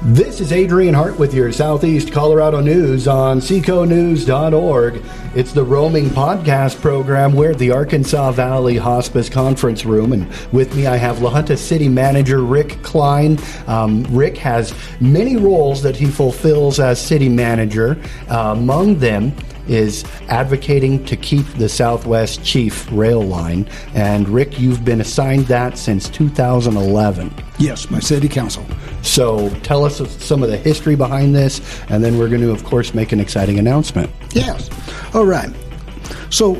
This is Adrian Hart with your Southeast Colorado news on seconews.org. It's the roaming podcast program. We're at the Arkansas Valley Hospice Conference Room, and with me I have La Junta City Manager Rick Klein. Um, Rick has many roles that he fulfills as city manager. Uh, among them, is advocating to keep the Southwest Chief rail line. And Rick, you've been assigned that since 2011. Yes, my City Council. So tell us some of the history behind this, and then we're going to, of course, make an exciting announcement. Yes. All right. So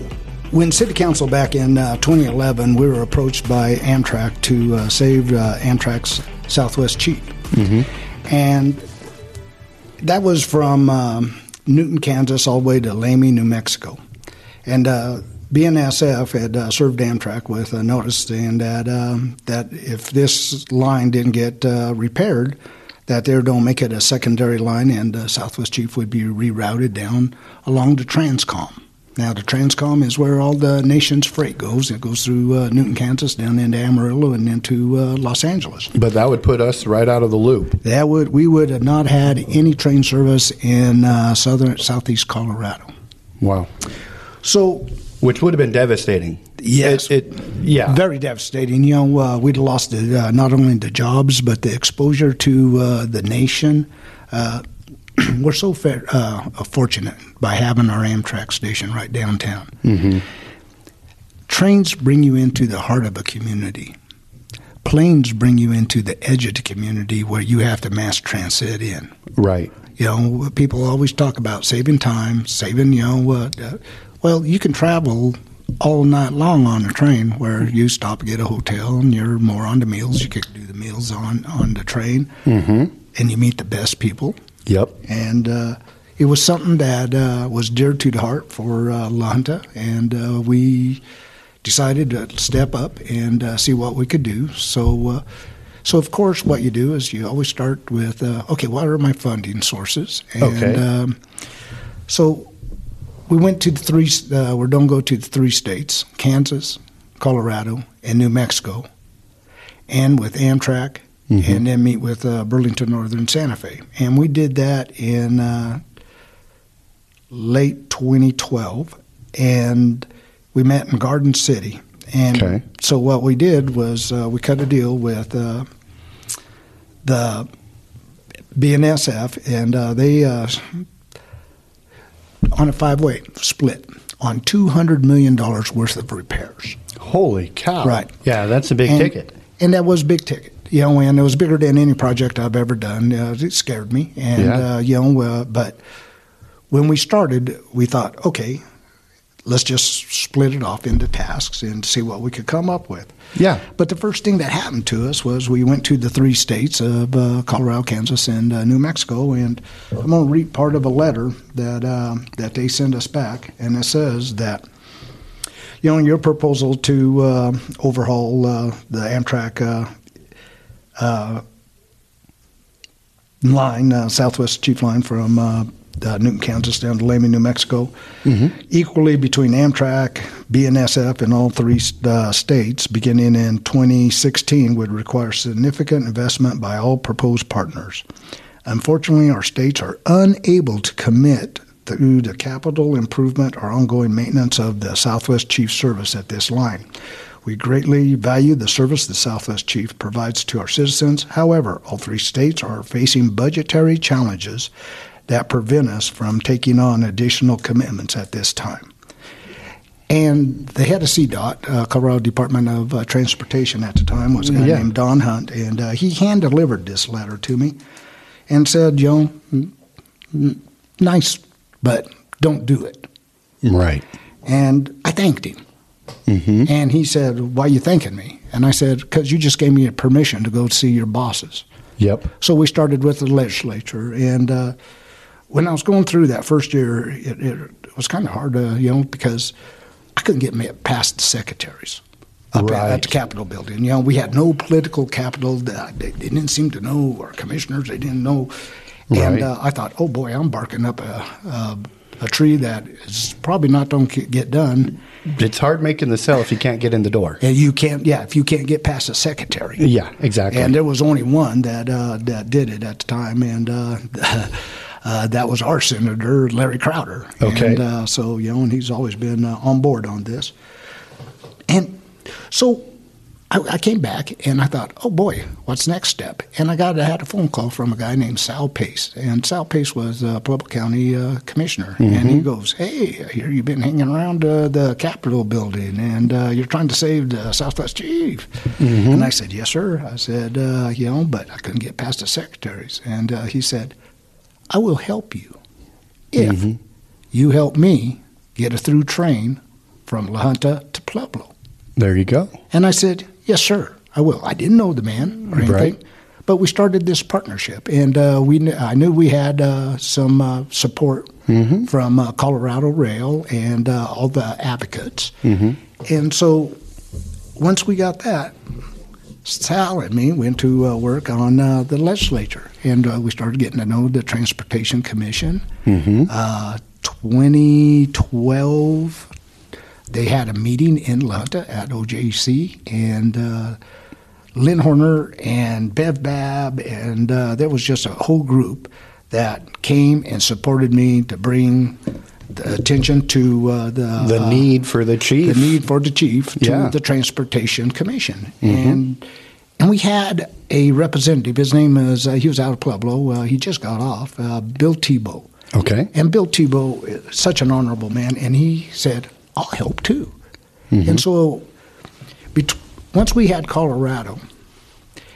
when City Council back in uh, 2011, we were approached by Amtrak to uh, save uh, Amtrak's Southwest Chief. Mm-hmm. And that was from. Um, Newton, Kansas, all the way to Lamy, New Mexico. And uh, BNSF had uh, served Amtrak with a notice saying that um, that if this line didn't get uh, repaired, that they don't make it a secondary line, and uh, Southwest Chief would be rerouted down along the Transcon. Now, the Transcon is where all the nation's freight goes. It goes through uh, Newton, Kansas, down into Amarillo, and into uh, Los Angeles. But that would put us right out of the loop. That would we would have not had any train service in uh, southern southeast Colorado. Wow. So, which would have been devastating. Yes, it, it yeah, very devastating. You know, uh, we'd lost the, uh, not only the jobs but the exposure to uh, the nation we're so fair, uh, fortunate by having our Amtrak station right downtown. Mm-hmm. Trains bring you into the heart of a community. Planes bring you into the edge of the community where you have to mass transit in. Right. You know, people always talk about saving time, saving, you know, uh, well, you can travel all night long on a train where you stop get a hotel and you're more on the meals. You can do the meals on, on the train mm-hmm. and you meet the best people Yep. And uh, it was something that uh, was dear to the heart for uh, La Junta, and uh, we decided to step up and uh, see what we could do. So, uh, so of course, what you do is you always start with, uh, okay, what are my funding sources? And, okay. Um, so we went to the three, uh, we're to go to the three states Kansas, Colorado, and New Mexico. And with Amtrak, mm-hmm. and then meet with uh, Burlington Northern Santa Fe. And we did that in uh, late 2012, and we met in Garden City. And okay. so what we did was uh, we cut a deal with uh, the BNSF, and uh, they uh, on a five-way split on two hundred million dollars worth of repairs. Holy cow! Right? Yeah, that's a big and, ticket. And that was big ticket you know, and it was bigger than any project I've ever done. Uh, it scared me, and yeah. uh, you know, uh, but when we started, we thought, okay, let's just split it off into tasks and see what we could come up with. Yeah. But the first thing that happened to us was we went to the three states of uh, Colorado, Kansas, and uh, New Mexico, and I'm going to read part of a letter that uh, that they send us back, and it says that. You know, your proposal to uh, overhaul uh, the Amtrak uh, line, uh, Southwest Chief line from uh, Newton, Kansas down to Lamy, New Mexico, mm-hmm. equally between Amtrak, BNSF, and all three uh, states, beginning in 2016, would require significant investment by all proposed partners. Unfortunately, our states are unable to commit through the capital improvement or ongoing maintenance of the Southwest Chief service at this line. We greatly value the service the Southwest Chief provides to our citizens. However, all three states are facing budgetary challenges that prevent us from taking on additional commitments at this time. And the head of CDOT, uh, Colorado Department of uh, Transportation at the time, was a guy yeah. named Don Hunt, and uh, he hand delivered this letter to me and said, "Joe, nice, but don't do it." Right. And I thanked him. Mm-hmm. And he said, "Why are you thanking me?" And I said, "Because you just gave me permission to go see your bosses." Yep. So we started with the legislature, and uh, when I was going through that first year, it, it was kind of hard to, you know, because I couldn't get past the secretaries up right. at, the Capitol building. You know, we had no political capital. They, they didn't seem to know, our commissioners, they didn't know. And right. uh, I thought, oh boy, I'm barking up a, a, a tree that is probably not going to get done. It's hard making the sale if you can't get in the door. And you can't, yeah, if you can't get past the secretary. Yeah, exactly. And there was only one that uh, that did it at the time, and uh, uh, that was our senator, Larry Crowder. Okay. And uh, so you know, and he's always been uh, on board on this. And so I, I came back and I thought, oh boy, what's next step? And I got I had a phone call from a guy named Sal Pace, and Sal Pace was uh, Pueblo County uh, commissioner, and he goes, hey, I hear you've been hanging around uh, the Capitol building, and uh, you're trying to save the Southwest Chief. And I said, yes, sir. I said, uh, you know, but I couldn't get past the secretaries, and uh, he said, I will help you if you help me get a through train from La Junta to Pueblo. there you go. And I said, Yes, sir, I will. I didn't know the man or anything, Right. but we started this partnership, and uh, we kn- I knew we had uh, some uh, support from uh, Colorado Rail and uh, all the advocates, and so once we got that. Sal and me went to uh, work on uh, the legislature, and uh, we started getting to know the Transportation Commission. Uh, 2012, they had a meeting in Lutta at OJC, and uh, Lynn Horner and Bev Bab, and uh, there was just a whole group that came and supported me to bring the attention to uh, the The uh, need for the chief. the need for the chief to Yeah. the Transportation Commission, and and we had a representative. His name is uh, he was out of Pueblo. Uh, he just got off. Uh, Bill Thiebaut. Okay. And Bill Thiebaut such an honorable man, and he said, "I'll help too." And so, bet- once we had Colorado,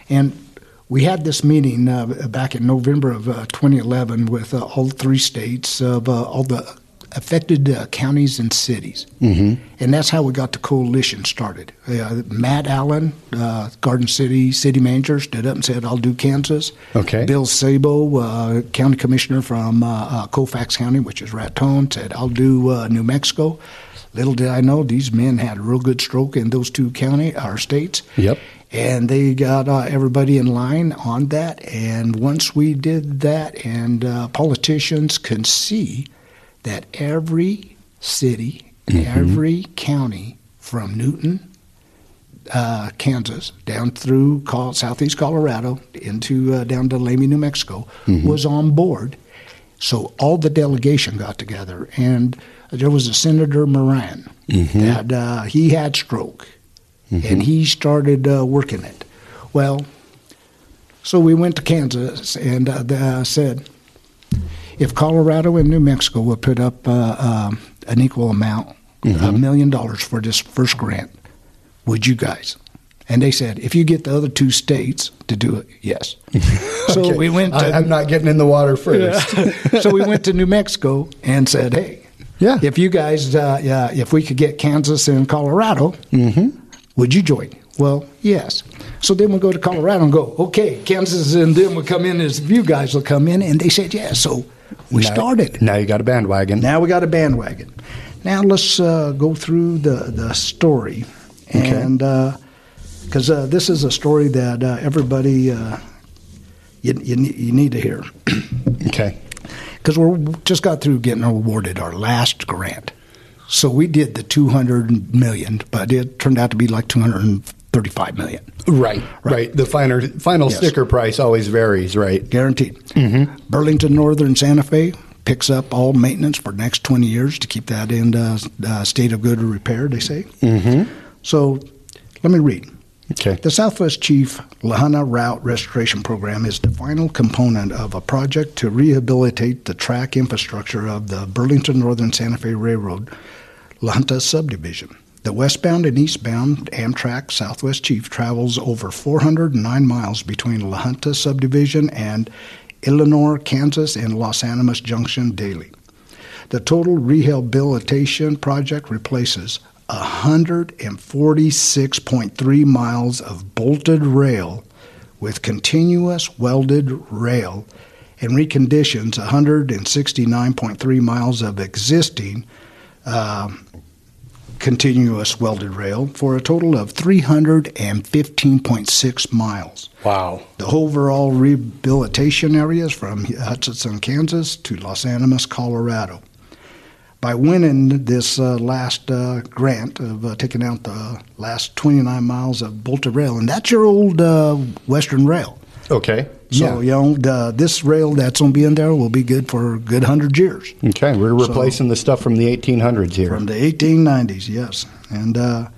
and we had this meeting uh, back in November of uh, 2011 with uh, all three states of uh, all the affected uh, counties and cities, mm-hmm. and that's how we got the coalition started. Uh, Matt Allen, uh, Garden City city manager, stood up and said, "I'll do Kansas." Okay. Bill Sauble, uh, county commissioner from uh, uh, Colfax County, which is Raton, said, "I'll do uh, New Mexico." Little did I know these men had a real good stroke in those two county our states. Yep. And they got uh, everybody in line on that. And once we did that, and uh, politicians can see that every city, every county from Newton, uh, Kansas, down through southeast Colorado, into uh, down to Lamy, New Mexico, was on board. So all the delegation got together, and there was a Senator Moran that uh, he had stroke, and he started uh, working it. Well, so we went to Kansas and uh, the, uh, said, if Colorado and New Mexico would put up uh, um an equal amount, a million dollars for this first grant, would you guys? And they said, if you get the other two states to do it, yes. So Okay. we went to I, am not getting in the water first. so we went to New Mexico and said, "Hey, Yeah. if you guys, uh, yeah, if we could get Kansas and Colorado, would you join?" Well, yes. So then we go to Colorado and go, "Okay, Kansas and them will come in as you guys will come in," and they said, "Yeah." So we Now- started. Now you got a bandwagon. Now we got a bandwagon. Now let's uh, go through the the story, Okay. and because uh, this is a story that uh, everybody uh, you, you you need to hear Okay. because we just got through getting awarded our last grant. So we did the 200 million, but it turned out to be like 235 million, Right. Right. The final final Yes. sticker price always varies. Right. guaranteed. Burlington Northern Santa Fe picks up all maintenance for the next 20 years to keep that in uh, uh, state of good repair. They say. Mm-hmm. So let me read. Okay. The Southwest Chief La Junta Route Restoration Program is the final component of a project to rehabilitate the track infrastructure of the Burlington Northern Santa Fe Railroad La Junta subdivision. The westbound and eastbound Amtrak Southwest Chief travels over 409 miles between La Junta subdivision and Illinois, Kansas, and Las Animas Junction daily. The total rehabilitation project replaces 146.3 miles of bolted rail with continuous welded rail and reconditions 169.3 miles of existing um, continuous welded rail for a total of 315.6 miles. Wow. The overall rehabilitation areas from Hutchinson, Kansas to Las Animas, Colorado. by winning this uh, last uh, grant of uh, taking out the last 29 miles of bolted rail, and that's your old uh, Western Rail. Okay. So you know, the, this rail that's going to be in there will be good for a good hundred years. Okay, we're replacing the stuff from the 1800s here. From the 1890s, yes, and uh,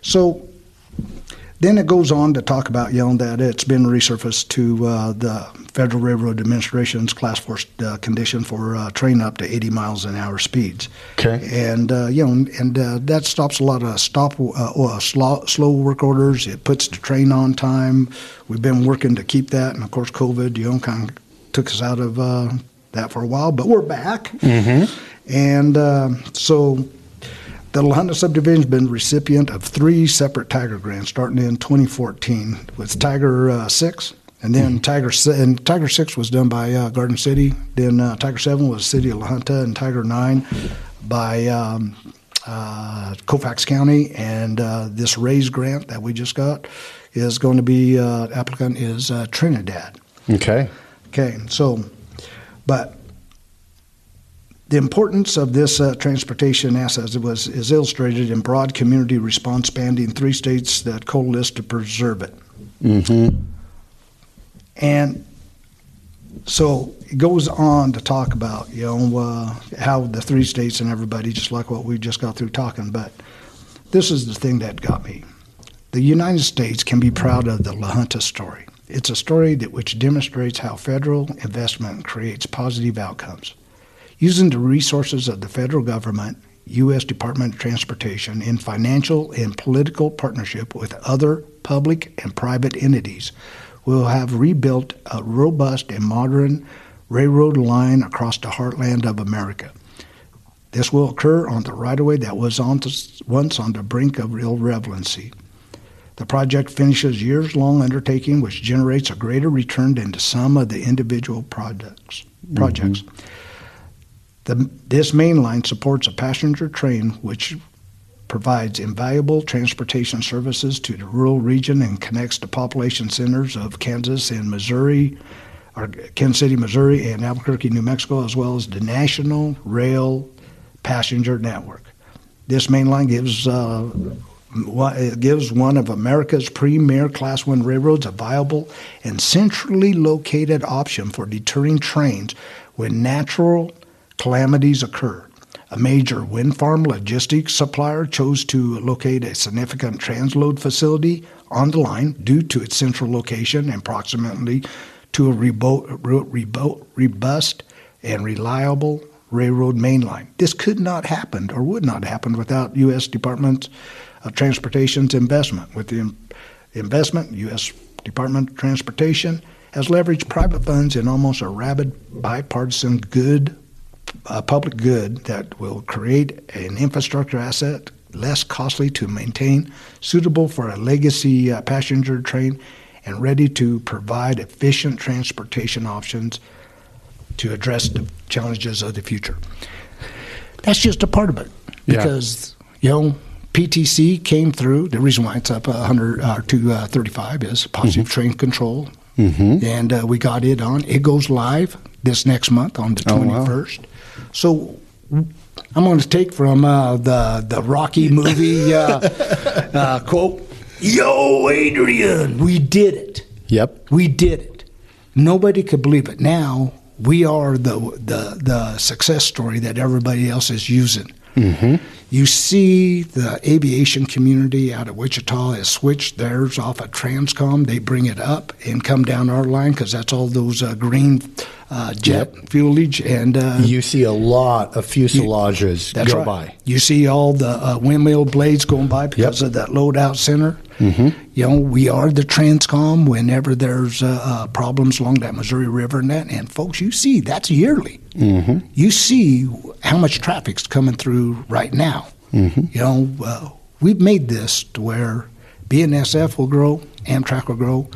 so then it goes on to talk about, you know, that it's been resurfaced to uh, the Federal Railroad Administration's Class 4 uh, condition for uh, train up to 80 miles an hour speeds. Okay. And, uh, you know, and uh, that stops a lot of stop uh, slow, slow work orders. It puts the train on time. We've been working to keep that. And, of course, COVID, you know, kind of took us out of that for a while, but we're back. Mm-hmm. And so the La Junta subdivision has been recipient of three separate Tiger grants starting in 2014 with Tiger uh, 6, and then mm-hmm. Tiger and Tiger 6 was done by uh, Garden City. Then uh, Tiger 7 was City of La Junta, and Tiger 9 by um, uh, Colfax County. And uh, this RAISE grant that we just got is going to be uh, applicant is Trinidad. Okay. Okay. So, but the importance of this uh, transportation asset was is illustrated in broad community response spanning three states that coalesced to preserve it. Mm-hmm. And so it goes on to talk about you know uh, how the three states and everybody, just like what we just got through talking. But this is the thing that got me: the United States can be proud of the La Junta story. It's a story that which demonstrates how federal investment creates positive outcomes. Using the resources of the federal government, U.S. Department of Transportation, in financial and political partnership with other public and private entities, will have rebuilt a robust and modern railroad line across the heartland of America. This will occur on the right of way that was on to, once on the brink of irrelevancy. The project finishes years long undertaking which generates a greater return than the sum of the individual projects. projects. Mm-hmm. The, this main line supports a passenger train which provides invaluable transportation services to the rural region and connects the population centers of Kansas and Missouri, or Kansas City, Missouri, and Albuquerque, New Mexico, as well as the national rail passenger network. This main line gives uh, it gives one of America's premier Class One railroads a viable and centrally located option for deterring trains when natural calamities occur. A major wind farm logistics supplier chose to locate a significant transload facility on the line due to its central location and proximity to a robust and reliable railroad mainline. This could not happen or would not happen without U.S. Department of Transportation's investment. With the investment, U.S. Department of Transportation has leveraged private funds in almost a rabid bipartisan good a public good that will create an infrastructure asset less costly to maintain, suitable for a legacy uh, passenger train, and ready to provide efficient transportation options to address the challenges of the future. That's just a part of it because yeah. you know PTC came through. The reason why it's up 100 uh, to uh, 35 is positive mm-hmm. train control, mm-hmm. and uh, we got it on. It goes live this next month on the 21st. Oh, wow. So I'm going to take from uh, the the Rocky movie uh, uh, quote. Yo, Adrian, we did it. Yep, we did it. Nobody could believe it. Now we are the the the success story that everybody else is using. Mm-hmm. You see the aviation community out of Wichita has switched theirs off of Transcon. They bring it up and come down our line because that's all those uh, green uh, jet yep. fuelage. And uh, you see a lot of fuselages you, go right. by. You see all the uh, windmill blades going by because yep. of that loadout center. Mm-hmm. You know, we are the Transcon whenever there's uh, uh, problems along that Missouri River and that. And folks, you see that's yearly. Mm-hmm. You see how much traffic's coming through right now. Mm-hmm. You know, uh, we've made this to where BNSF will grow, Amtrak will grow,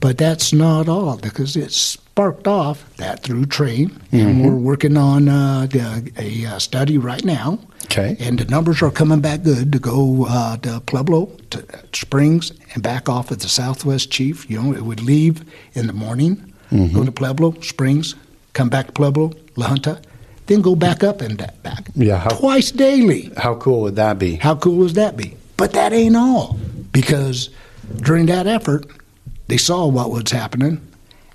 but that's not all because it's sparked off that through train, mm-hmm. and we're working on uh, a, a, uh, study right now. Okay, and the numbers are coming back good to go uh, to Pueblo, to Springs, and back off at the Southwest Chief. You know, it would leave in the morning, mm-hmm. go to Pueblo, Springs, come back to Pueblo, La Junta, then go back up and back. Yeah, how- twice daily. How cool would that be? How cool would that be? But that ain't all, because during that effort, they saw what was happening,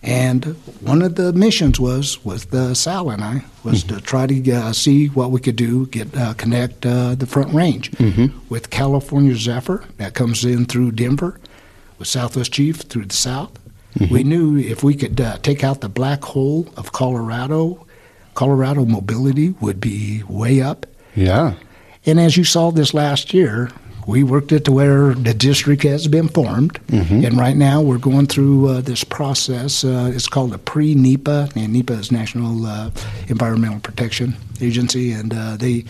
and one of the missions was with Sal and I was to try to uh, see what we could do, get uh, connect uh, the Front Range with California Zephyr that comes in through Denver, with Southwest Chief through the south. We knew if we could uh, take out the black hole of Colorado, Colorado mobility would be way up. Yeah. And as you saw this last year, we worked it to where the district has been formed. And right now we're going through uh, this process. Uh, it's called a pre NEPA, and NEPA is National uh, Environmental Protection Agency, and uh, they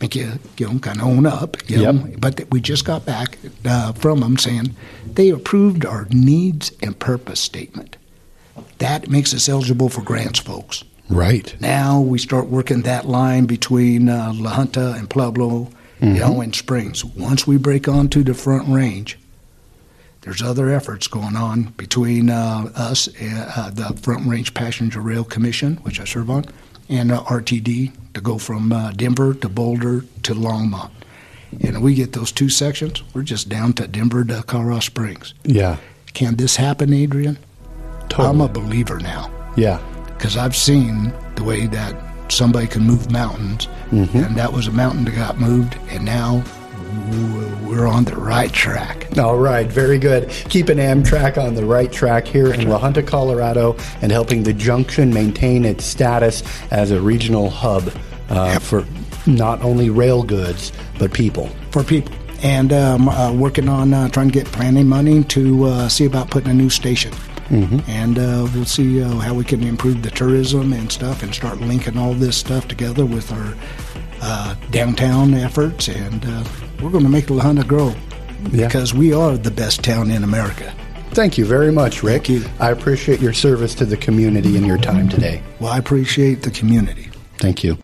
make you, you know, kind of own up. You Yep. know? But we just got back uh, from them saying they approved our needs and purpose statement. That makes us eligible for grants, folks. Right. Now we start working that line between uh, La Junta and Pueblo, you know, and Springs. Once we break onto the Front Range, there's other efforts going on between uh, us, uh, uh, the Front Range Passenger Rail Commission, which I serve on, and uh, RTD to go from uh, Denver to Boulder to Longmont. And we get those two sections, we're just down to Denver to Colorado Springs. Yeah. Can this happen, Adrian? Totally. I'm a believer now yeah. because I've seen the way that somebody can move mountains, and that was a mountain that got moved, and now we're on the right track. All right, very good. Keeping Amtrak on the right track here in La Junta, Colorado, and helping the junction maintain its status as a regional hub uh, for not only rail goods but people. for people. And um, uh, working on uh, trying to get planning money to uh, see about putting a new station. And uh, we'll see uh, how we can improve the tourism and stuff and start linking all this stuff together with our uh, downtown efforts. And uh, we're going to make La Junta grow Yeah. because we are the best town in America. Thank you very much, Rick. I appreciate your service to the community and your time today. Well, I appreciate the community. Thank you.